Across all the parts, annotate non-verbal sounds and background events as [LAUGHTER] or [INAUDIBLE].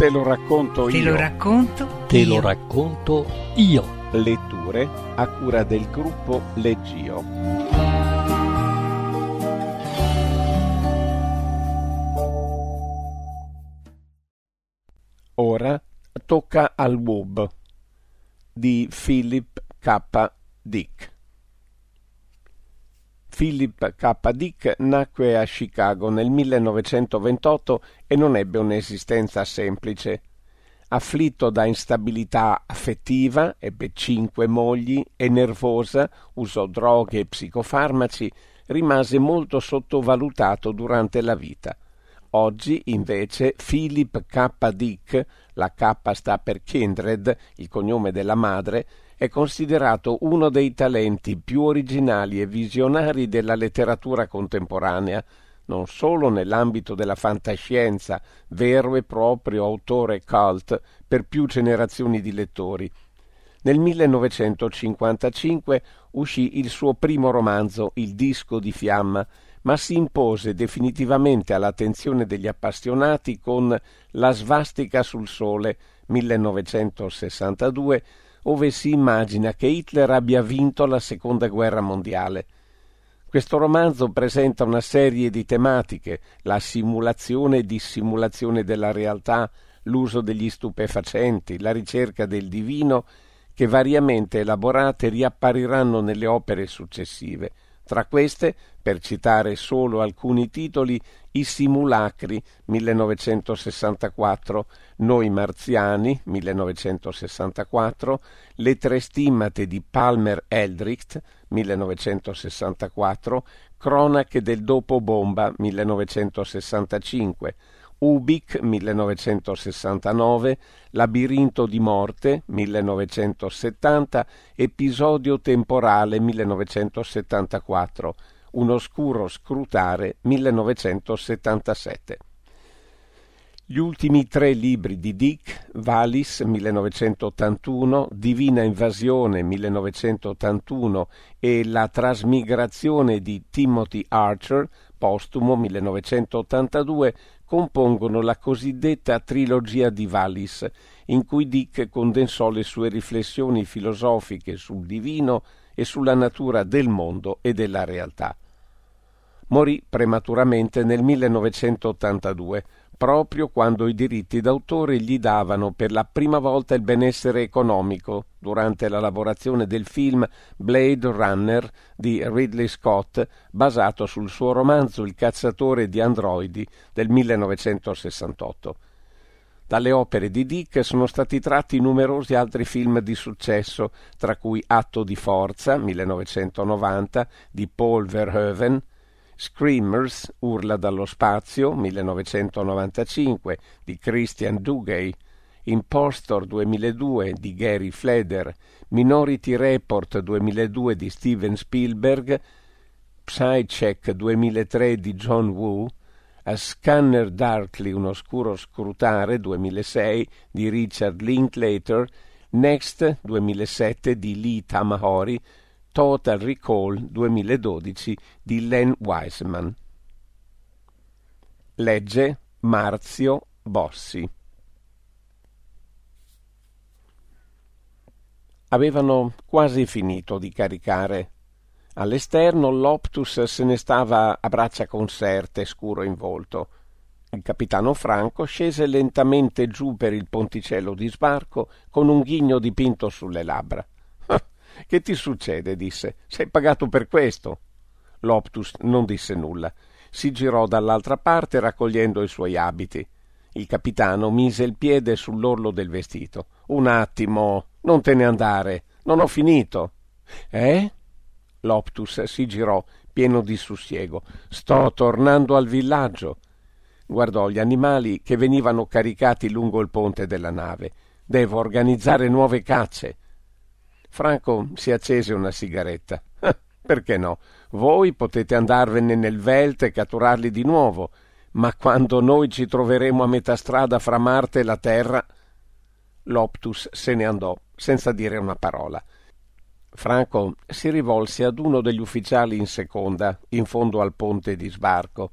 Te lo racconto Te io. lo racconto. Te io. lo racconto io. Letture a cura del gruppo Leggio. Ora tocca al WUB di Philip K. Dick. Philip K. Dick nacque a Chicago nel 1928 e non ebbe un'esistenza semplice. Afflitto da instabilità affettiva, ebbe cinque mogli e nervosa, usò droghe e psicofarmaci, rimase molto sottovalutato durante la vita. Oggi, invece, Philip K. Dick, la K sta per Kindred, il cognome della madre, è considerato uno dei talenti più originali e visionari della letteratura contemporanea, non solo nell'ambito della fantascienza, vero e proprio autore cult per più generazioni di lettori. Nel 1955 uscì il suo primo romanzo, Il disco di fiamma, ma si impose definitivamente all'attenzione degli appassionati con La svastica sul sole 1962, ove si immagina che Hitler abbia vinto la seconda guerra mondiale. Questo romanzo presenta una serie di tematiche, la simulazione e dissimulazione della realtà, l'uso degli stupefacenti, la ricerca del divino, che variamente elaborate riappariranno nelle opere successive. Tra queste, per citare solo alcuni titoli, I Simulacri 1964, Noi Marziani 1964, Le tre stimmate di Palmer Eldritch 1964, Cronache del dopo bomba 1965, Ubik 1969, Labirinto di morte 1970, Episodio temporale 1974, Un oscuro scrutare 1977. Gli ultimi tre libri di Dick, Valis 1981, Divina invasione 1981 e La trasmigrazione di Timothy Archer, postumo 1982, compongono la cosiddetta trilogia di Valis, in cui Dick condensò le sue riflessioni filosofiche sul divino e sulla natura del mondo e della realtà. Morì prematuramente nel 1982, proprio quando i diritti d'autore gli davano per la prima volta il benessere economico durante la lavorazione del film Blade Runner di Ridley Scott, basato sul suo romanzo Il cacciatore di androidi del 1968. Dalle opere di Dick sono stati tratti numerosi altri film di successo, tra cui Atto di forza 1990 di Paul Verhoeven, Screamers, Urla dallo spazio, 1995, di Christian Dugay, Impostor 2002 di Gary Fleder, Minority Report 2002 di Steven Spielberg, Psycheck 2003 di John Woo, A Scanner Darkly, un oscuro scrutare 2006 di Richard Linklater, Next 2007 di Lee Tamahori, Total Recall 2012 di Len Wiseman. Legge Marzio Bossi. Avevano quasi finito di caricare. All'esterno l'Optus se ne stava a braccia conserte, scuro in volto. Il capitano Franco scese lentamente giù per il ponticello di sbarco con un ghigno dipinto sulle labbra. Che ti succede? disse. Sei pagato per questo. L'Optus non disse nulla. Si girò dall'altra parte raccogliendo i suoi abiti. Il capitano mise il piede sull'orlo del vestito. Un attimo, non te ne andare, non ho finito. Eh? L'Optus si girò, pieno di sussiego. Sto tornando al villaggio. Guardò gli animali che venivano caricati lungo il ponte della nave. Devo organizzare nuove cacce. Franco si accese una sigaretta. Perché no? Voi potete andarvene nel Velt e catturarli di nuovo, ma quando noi ci troveremo a metà strada fra Marte e la Terra. L'Optus se ne andò senza dire una parola. Franco si rivolse ad uno degli ufficiali in seconda, in fondo al ponte di sbarco.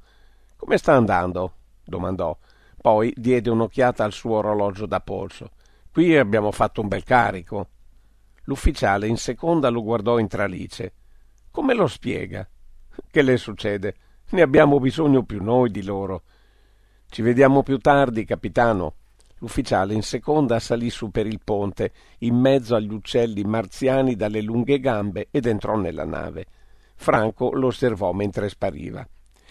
Come sta andando? domandò. Poi diede un'occhiata al suo orologio da polso. Qui abbiamo fatto un bel carico. L'ufficiale in seconda lo guardò in tralice. Come lo spiega? Che le succede? Ne abbiamo bisogno più noi di loro. Ci vediamo più tardi, capitano. L'ufficiale in seconda salì su per il ponte, in mezzo agli uccelli marziani dalle lunghe gambe, ed entrò nella nave. Franco lo osservò mentre spariva.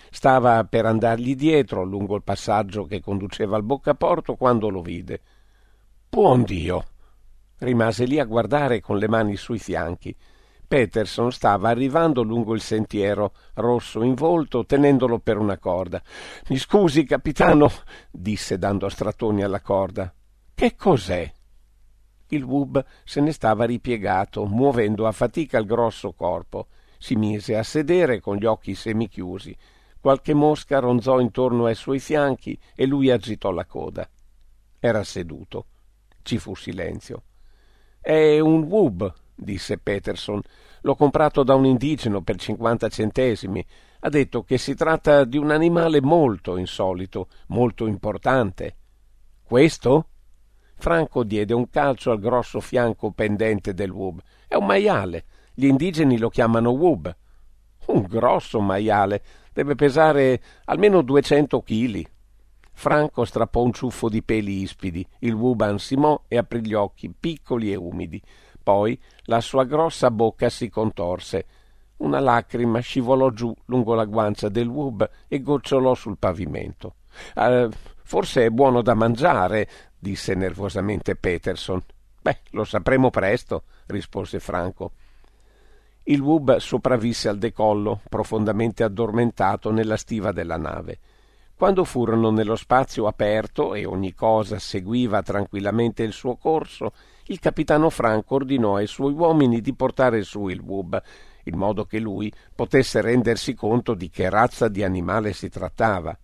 Stava per andargli dietro lungo il passaggio che conduceva al boccaporto quando lo vide. Buon Dio! Rimase lì a guardare con le mani sui fianchi. Peterson stava arrivando lungo il sentiero, rosso in volto, tenendolo per una corda. Mi scusi, capitano, disse dando strattoni alla corda. Che cos'è? Il Wub se ne stava ripiegato, muovendo a fatica il grosso corpo. Si mise a sedere con gli occhi semichiusi. Qualche mosca ronzò intorno ai suoi fianchi e lui agitò la coda. Era seduto. Ci fu silenzio. È un Wub, disse Peterson. L'ho comprato da un indigeno per cinquanta centesimi. Ha detto che si tratta di un animale molto insolito, molto importante. Questo? Franco diede un calcio al grosso fianco pendente del Wub. È un maiale. Gli indigeni lo chiamano Wub. Un grosso maiale. Deve pesare almeno duecento chili. Franco strappò un ciuffo di peli ispidi. Il Wub ansimò e aprì gli occhi, piccoli e umidi. Poi la sua grossa bocca si contorse. Una lacrima scivolò giù lungo la guancia del Wub e gocciolò sul pavimento. Uh, forse è buono da mangiare, disse nervosamente Peterson. Beh, lo sapremo presto, rispose Franco. Il Wub sopravvisse al decollo, profondamente addormentato nella stiva della nave. Quando furono nello spazio aperto e ogni cosa seguiva tranquillamente il suo corso, il capitano Franco ordinò ai suoi uomini di portare su il Wub, in modo che lui potesse rendersi conto di che razza di animale si trattava.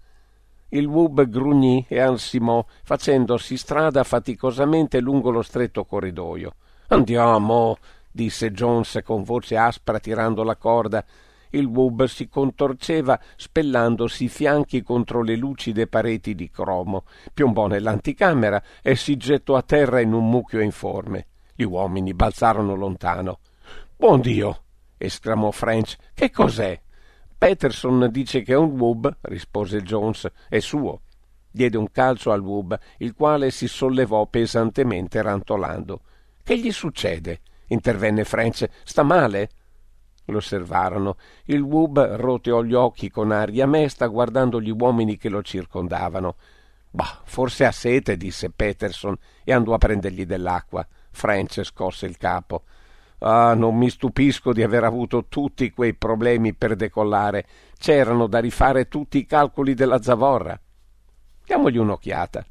Il Wub grugnì e ansimò, facendosi strada faticosamente lungo lo stretto corridoio. Andiamo, disse Jones con voce aspra tirando la corda il Wub si contorceva spellandosi i fianchi contro le lucide pareti di cromo, piombò nell'anticamera e si gettò a terra in un mucchio informe. Gli uomini balzarono lontano. Buon Dio! esclamò French. Che cos'è? Peterson dice che è un Wub, rispose Jones. È suo. Diede un calcio al Wub, il quale si sollevò pesantemente rantolando. Che gli succede? intervenne French. Sta male? Lo osservarono. Il Wub roteò gli occhi con aria mesta guardando gli uomini che lo circondavano. Bah, forse ha sete, disse Peterson e andò a prendergli dell'acqua. French scosse il capo. Ah, non mi stupisco di aver avuto tutti quei problemi per decollare. C'erano da rifare tutti i calcoli della zavorra. Diamogli un'occhiata.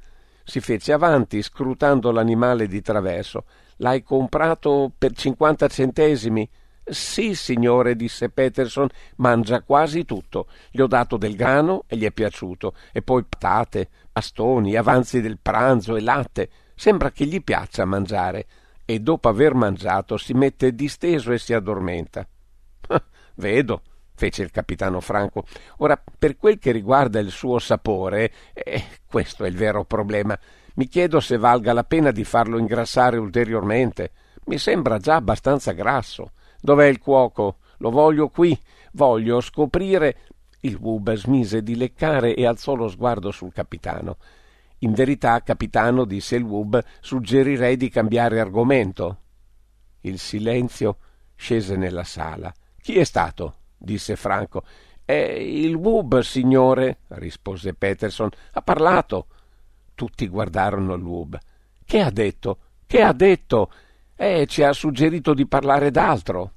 Si fece avanti, scrutando l'animale di traverso. L'hai comprato per cinquanta centesimi? Sì, signore, disse Peterson, mangia quasi tutto. Gli ho dato del grano e gli è piaciuto, e poi patate, bastoni, avanzi del pranzo e latte. Sembra che gli piaccia mangiare. E dopo aver mangiato si mette disteso e si addormenta. Vedo, fece il capitano Franco. Ora, per quel che riguarda il suo sapore, eh, questo è il vero problema. Mi chiedo se valga la pena di farlo ingrassare ulteriormente. Mi sembra già abbastanza grasso. Dov'è il cuoco? Lo voglio qui. Voglio scoprire. Il Wub smise di leccare e alzò lo sguardo sul capitano. In verità, capitano, disse il Wub, suggerirei di cambiare argomento. Il silenzio scese nella sala. Chi è stato? disse Franco. È il Wub, signore, rispose Peterson. Ha parlato. Tutti guardarono il Wub. Che ha detto? Che ha detto? E ci ha suggerito di parlare d'altro.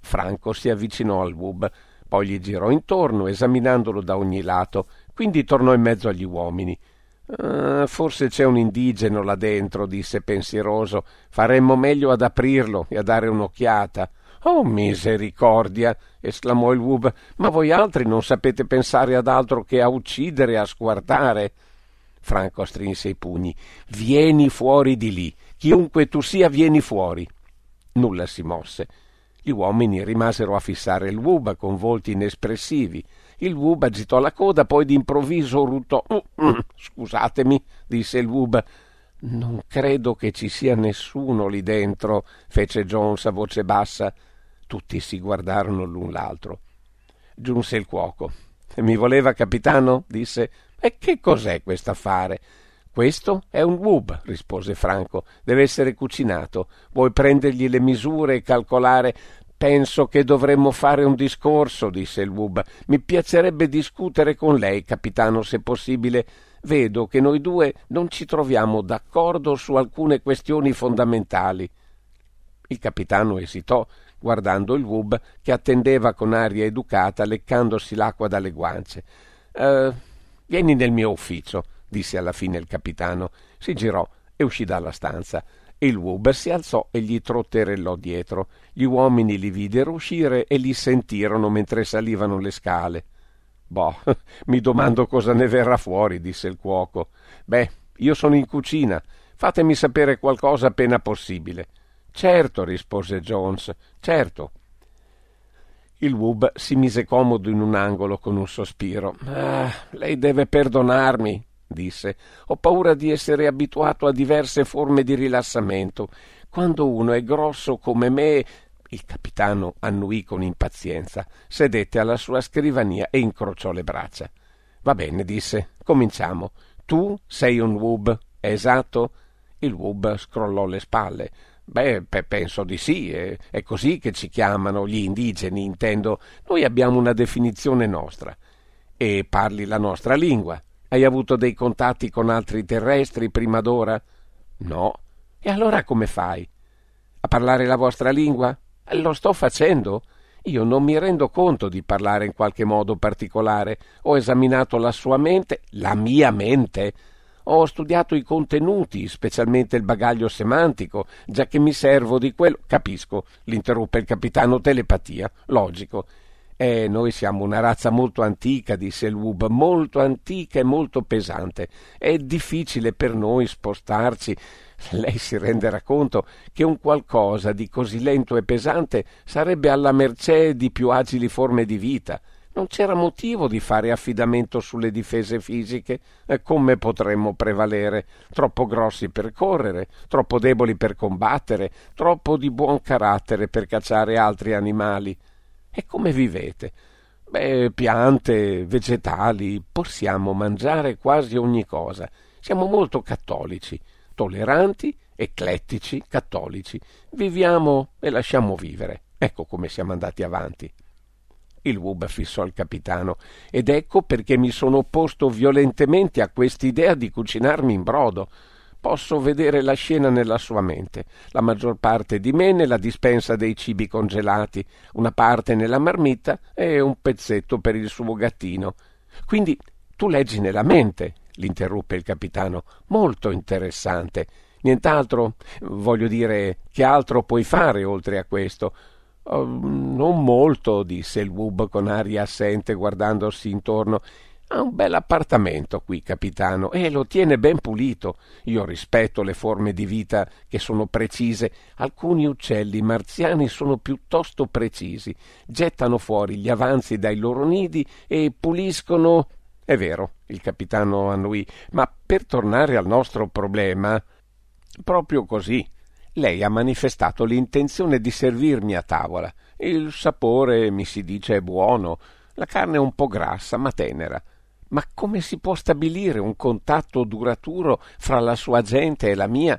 Franco si avvicinò al Wub, poi gli girò intorno, esaminandolo da ogni lato, quindi tornò in mezzo agli uomini. Ah, forse c'è un indigeno là dentro, disse pensieroso. Faremmo meglio ad aprirlo e a dare un'occhiata. Oh, misericordia! esclamò il Wub. Ma voi altri non sapete pensare ad altro che a uccidere e a sguardare. Franco strinse i pugni. Vieni fuori di lì. Chiunque tu sia, vieni fuori. Nulla si mosse. Gli uomini rimasero a fissare il Wub con volti inespressivi. Il Wub agitò la coda, poi d'improvviso ruttò. Mm, mm, scusatemi, disse il Wub. Non credo che ci sia nessuno lì dentro, fece Jones a voce bassa. Tutti si guardarono l'un l'altro. Giunse il cuoco. Mi voleva, capitano? disse. E che cos'è quest'affare? Questo è un wub, rispose Franco. Deve essere cucinato. Vuoi prendergli le misure e calcolare? Penso che dovremmo fare un discorso, disse il wub. Mi piacerebbe discutere con lei, capitano, se possibile. Vedo che noi due non ci troviamo d'accordo su alcune questioni fondamentali. Il capitano esitò, guardando il wub che attendeva con aria educata, leccandosi l'acqua dalle guance. Uh, vieni nel mio ufficio, disse alla fine il capitano. Si girò e uscì dalla stanza. Il Wuber si alzò e gli trotterellò dietro. Gli uomini li videro uscire e li sentirono mentre salivano le scale. Boh, [LAUGHS] mi domando cosa ne verrà fuori, disse il cuoco. Beh, io sono in cucina. Fatemi sapere qualcosa appena possibile. Certo, rispose Jones, certo. Il Wub si mise comodo in un angolo con un sospiro. Ah, lei deve perdonarmi, disse. Ho paura di essere abituato a diverse forme di rilassamento. Quando uno è grosso come me. Il capitano annuì con impazienza, sedette alla sua scrivania e incrociò le braccia. Va bene, disse. Cominciamo. Tu sei un Wub, è esatto? Il Wub scrollò le spalle. Beh, penso di sì, è, così che ci chiamano gli indigeni, intendo. Noi abbiamo una definizione nostra. E parli la nostra lingua. Hai avuto dei contatti con altri terrestri prima d'ora? No. E allora come fai? A parlare la vostra lingua? Lo sto facendo. Io non mi rendo conto di parlare in qualche modo particolare. Ho esaminato la sua mente, la mia mente, ho studiato i contenuti, specialmente il bagaglio semantico, già che mi servo di quello. Capisco, l'interruppe il capitano telepatia. Logico. Eh, noi siamo una razza molto antica, disse il Wub, molto antica e molto pesante. È difficile per noi spostarci. [LAUGHS] Lei si renderà conto che un qualcosa di così lento e pesante sarebbe alla mercé di più agili forme di vita. Non c'era motivo di fare affidamento sulle difese fisiche. E come potremmo prevalere? Troppo grossi per correre, troppo deboli per combattere, troppo di buon carattere per cacciare altri animali. E come vivete? Beh, piante, vegetali, possiamo mangiare quasi ogni cosa. Siamo molto cattolici, tolleranti, eclettici, cattolici. Viviamo e lasciamo vivere. Ecco come siamo andati avanti. Il Wub fissò il capitano ed ecco perché mi sono opposto violentemente a quest'idea di cucinarmi in brodo. Posso vedere la scena nella sua mente, la maggior parte di me nella dispensa dei cibi congelati, una parte nella marmitta e un pezzetto per il suo gattino. Quindi tu leggi nella mente, l'interruppe il capitano, molto interessante. Nient'altro, voglio dire, che altro puoi fare oltre a questo? Oh, non molto, disse il Wub con aria assente guardandosi intorno. Ha un bel appartamento qui, capitano, e lo tiene ben pulito. Io rispetto le forme di vita che sono precise. Alcuni uccelli marziani sono piuttosto precisi. Gettano fuori gli avanzi dai loro nidi e puliscono. È vero, il capitano annui, ma per tornare al nostro problema. Proprio così lei ha manifestato l'intenzione di servirmi a tavola. Il sapore, mi si dice, è buono, la carne è un po' grassa, ma tenera. Ma come si può stabilire un contatto duraturo fra la sua gente e la mia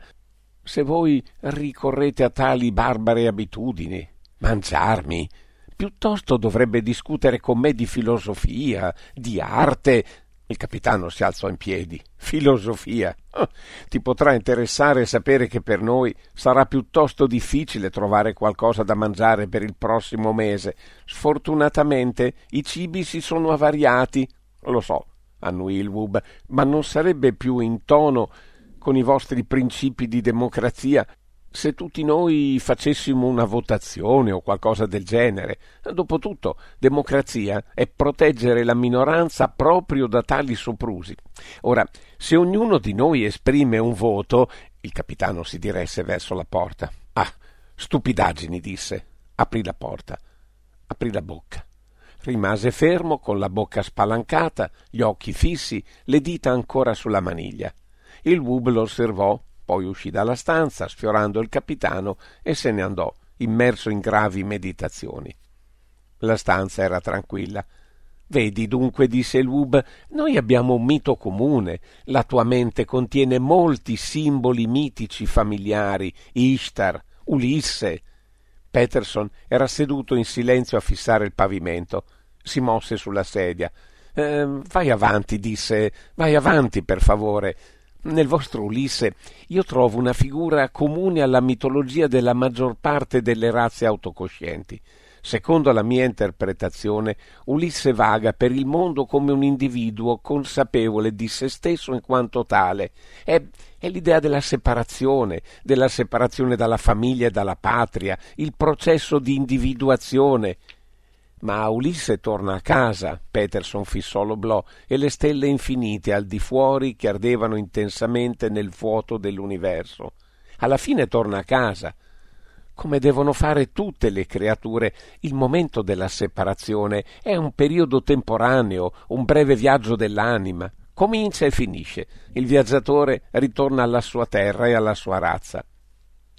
se voi ricorrete a tali barbare abitudini? Mangiarmi? Piuttosto dovrebbe discutere con me di filosofia, di arte, il capitano si alzò in piedi. Filosofia. Oh, ti potrà interessare sapere che per noi sarà piuttosto difficile trovare qualcosa da mangiare per il prossimo mese. Sfortunatamente i cibi si sono avariati. Lo so, annuì il Wub, ma non sarebbe più in tono con i vostri principi di democrazia se tutti noi facessimo una votazione o qualcosa del genere. Dopotutto, democrazia è proteggere la minoranza proprio da tali soprusi. Ora, se ognuno di noi esprime un voto, il capitano si diresse verso la porta. Ah, Stupidaggini, disse. Aprì la porta. Aprì la bocca. Rimase fermo, con la bocca spalancata, gli occhi fissi, le dita ancora sulla maniglia. Il Wub lo osservò, poi uscì dalla stanza, sfiorando il capitano, e se ne andò, immerso in gravi meditazioni. La stanza era tranquilla. Vedi dunque, disse il Wub, noi abbiamo un mito comune. La tua mente contiene molti simboli mitici familiari, Ishtar, Ulisse. Peterson era seduto in silenzio a fissare il pavimento. Si mosse sulla sedia. Eh, vai avanti, disse, vai avanti, per favore. Nel vostro Ulisse io trovo una figura comune alla mitologia della maggior parte delle razze autocoscienti. Secondo la mia interpretazione, Ulisse vaga per il mondo come un individuo consapevole di se stesso in quanto tale. È, è l'idea della separazione, della separazione dalla famiglia e dalla patria, il processo di individuazione. Ma Ulisse torna a casa, Peterson fissò l'oblò, e le stelle infinite al di fuori che ardevano intensamente nel vuoto dell'universo. Alla fine torna a casa, come devono fare tutte le creature, il momento della separazione è un periodo temporaneo, un breve viaggio dell'anima. Comincia e finisce. Il viaggiatore ritorna alla sua terra e alla sua razza.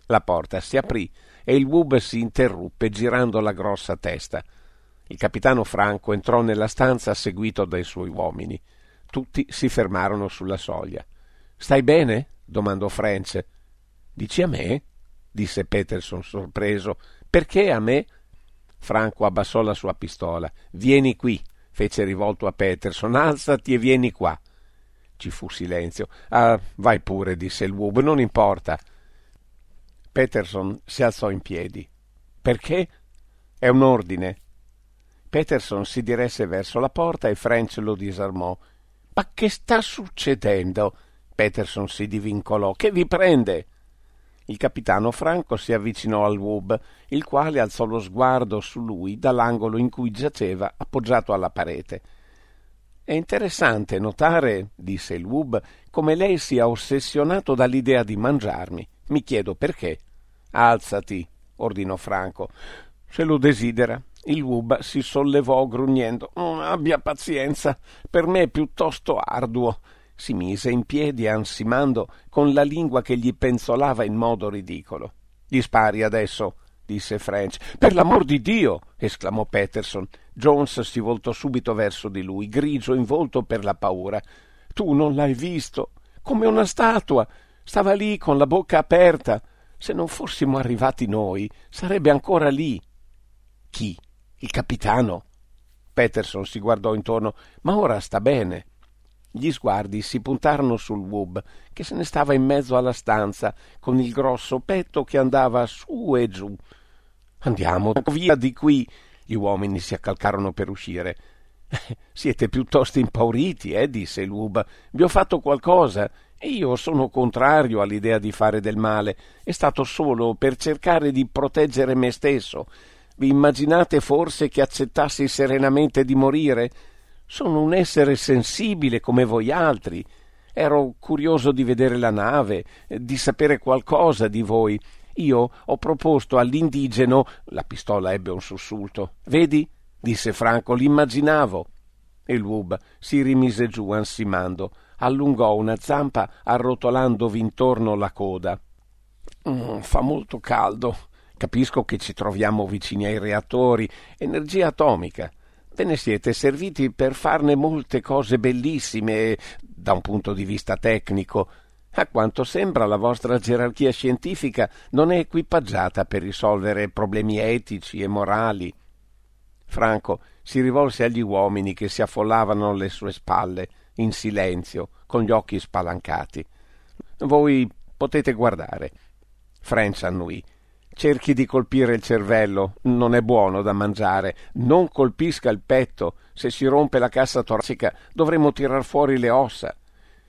La porta si aprì e il Wub si interruppe girando la grossa testa. Il capitano Franco entrò nella stanza seguito dai suoi uomini. Tutti si fermarono sulla soglia. Stai bene? domandò French. Dici a me? disse Peterson sorpreso. Perché a me? Franco abbassò la sua pistola. Vieni qui, fece rivolto a Peterson. Alzati e vieni qua. Ci fu silenzio. Ah, vai pure, disse il Wub, non importa. Peterson si alzò in piedi. Perché? È un ordine. Peterson si diresse verso la porta e French lo disarmò. Ma che sta succedendo? Peterson si divincolò. Che vi prende? Il capitano Franco si avvicinò al Wub, il quale alzò lo sguardo su lui dall'angolo in cui giaceva appoggiato alla parete. È interessante notare, disse il Wub, come lei sia ossessionato dall'idea di mangiarmi. Mi chiedo perché. Alzati, ordinò Franco. Se lo desidera. Il Wub si sollevò grugnendo. Oh, abbia pazienza, per me è piuttosto arduo si mise in piedi ansimando con la lingua che gli penzolava in modo ridicolo. Gli spari adesso, disse French. Per l'amor di Dio! esclamò Peterson. Jones si voltò subito verso di lui, grigio in volto per la paura. Tu non l'hai visto? Come una statua. Stava lì con la bocca aperta. Se non fossimo arrivati noi, sarebbe ancora lì. Chi? Il capitano? Peterson si guardò intorno. Ma ora sta bene. Gli sguardi si puntarono sul Wub, che se ne stava in mezzo alla stanza, con il grosso petto che andava su e giù. Andiamo via di qui. Gli uomini si accalcarono per uscire. [LAUGHS] Siete piuttosto impauriti, eh? disse il Wub. Vi ho fatto qualcosa. Io sono contrario all'idea di fare del male. È stato solo per cercare di proteggere me stesso. Vi immaginate forse che accettassi serenamente di morire? Sono un essere sensibile come voi altri. Ero curioso di vedere la nave, di sapere qualcosa di voi. Io ho proposto all'indigeno. La pistola ebbe un sussulto. Vedi? disse Franco, l'immaginavo. Il Wub si rimise giù ansimando, allungò una zampa arrotolandovi intorno la coda. Mm, fa molto caldo. Capisco che ci troviamo vicini ai reattori. Energia atomica. Ve ne siete serviti per farne molte cose bellissime da un punto di vista tecnico. A quanto sembra la vostra gerarchia scientifica non è equipaggiata per risolvere problemi etici e morali. Franco si rivolse agli uomini che si affollavano alle sue spalle, in silenzio, con gli occhi spalancati. Voi potete guardare. French annui. Cerchi di colpire il cervello, non è buono da mangiare. Non colpisca il petto. Se si rompe la cassa toracica dovremo tirar fuori le ossa.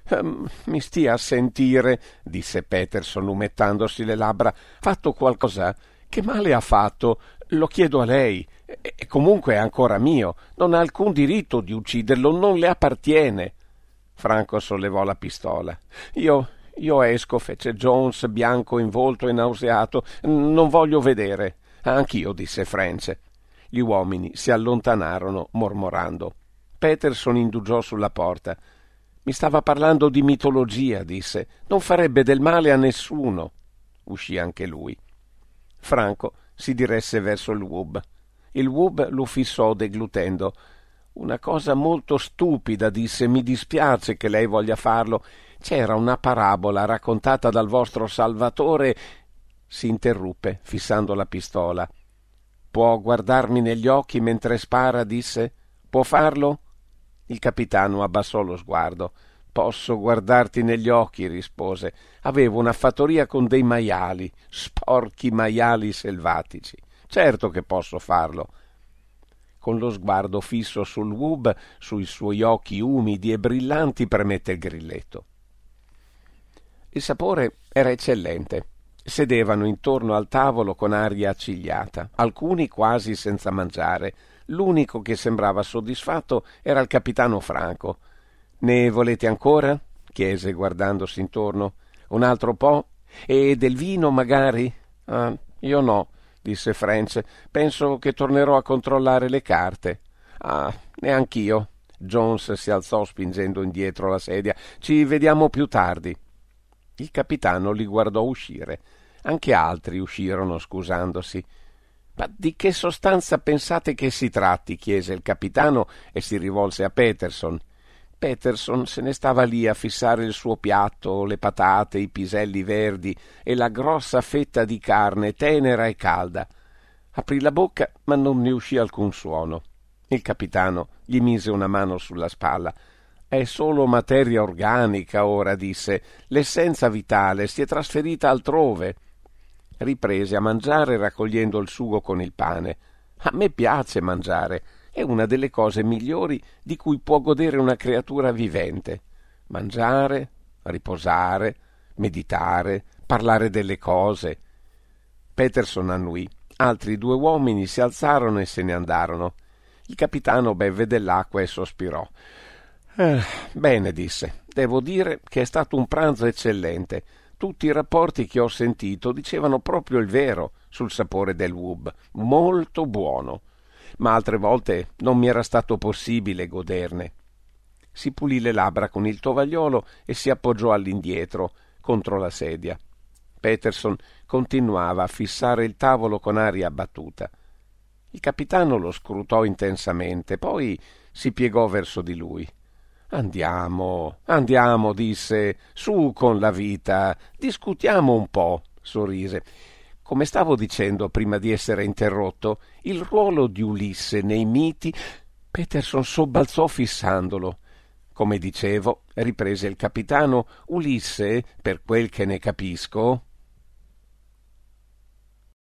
Um, mi stia a sentire, disse Peterson umettandosi le labbra. Fatto qualcosa? Che male ha fatto? Lo chiedo a lei. E comunque è ancora mio. Non ha alcun diritto di ucciderlo, non le appartiene. Franco sollevò la pistola. Io Io esco, fece Jones, bianco in volto e nauseato. Non voglio vedere. Anch'io, disse French. Gli uomini si allontanarono, mormorando. Peterson indugiò sulla porta. Mi stava parlando di mitologia, disse. Non farebbe del male a nessuno. Uscì anche lui. Franco si diresse verso il Wub. Il Wub lo fissò deglutendo. Una cosa molto stupida, disse. Mi dispiace che lei voglia farlo. C'era una parabola raccontata dal vostro Salvatore. Si interruppe, fissando la pistola. Può guardarmi negli occhi mentre spara? disse. Può farlo? Il capitano abbassò lo sguardo. Posso guardarti negli occhi, rispose. Avevo una fattoria con dei maiali, sporchi maiali selvatici. Certo che posso farlo. Con lo sguardo fisso sul Wub, sui suoi occhi umidi e brillanti, premette il grilletto. Il sapore era eccellente. Sedevano intorno al tavolo con aria accigliata, alcuni quasi senza mangiare. L'unico che sembrava soddisfatto era il capitano Franco. Ne volete ancora? chiese guardandosi intorno. Un altro po'? E del vino, magari? Ah, io no, disse French. Penso che tornerò a controllare le carte. Ah, neanch'io. Jones si alzò spingendo indietro la sedia. Ci vediamo più tardi. Il capitano li guardò uscire. Anche altri uscirono scusandosi. Ma di che sostanza pensate che si tratti? chiese il capitano e si rivolse a Peterson. Peterson se ne stava lì a fissare il suo piatto, le patate, i piselli verdi e la grossa fetta di carne tenera e calda. Aprì la bocca, ma non ne uscì alcun suono. Il capitano gli mise una mano sulla spalla. È solo materia organica ora, disse. L'essenza vitale si è trasferita altrove. Riprese a mangiare raccogliendo il sugo con il pane. A me piace mangiare è una delle cose migliori di cui può godere una creatura vivente. Mangiare, riposare, meditare, parlare delle cose. Peterson annui. Altri due uomini si alzarono e se ne andarono. Il capitano bevve dell'acqua e sospirò. Eh, bene, disse. Devo dire che è stato un pranzo eccellente. Tutti i rapporti che ho sentito dicevano proprio il vero sul sapore del wub. Molto buono ma altre volte non mi era stato possibile goderne. Si pulì le labbra con il tovagliolo e si appoggiò all'indietro, contro la sedia. Peterson continuava a fissare il tavolo con aria abbattuta. Il capitano lo scrutò intensamente, poi si piegò verso di lui. Andiamo, andiamo, disse, su con la vita, discutiamo un po', sorrise. Come stavo dicendo prima di essere interrotto, il ruolo di Ulisse nei miti. Peterson sobbalzò fissandolo. Come dicevo, riprese il capitano, Ulisse, per quel che ne capisco,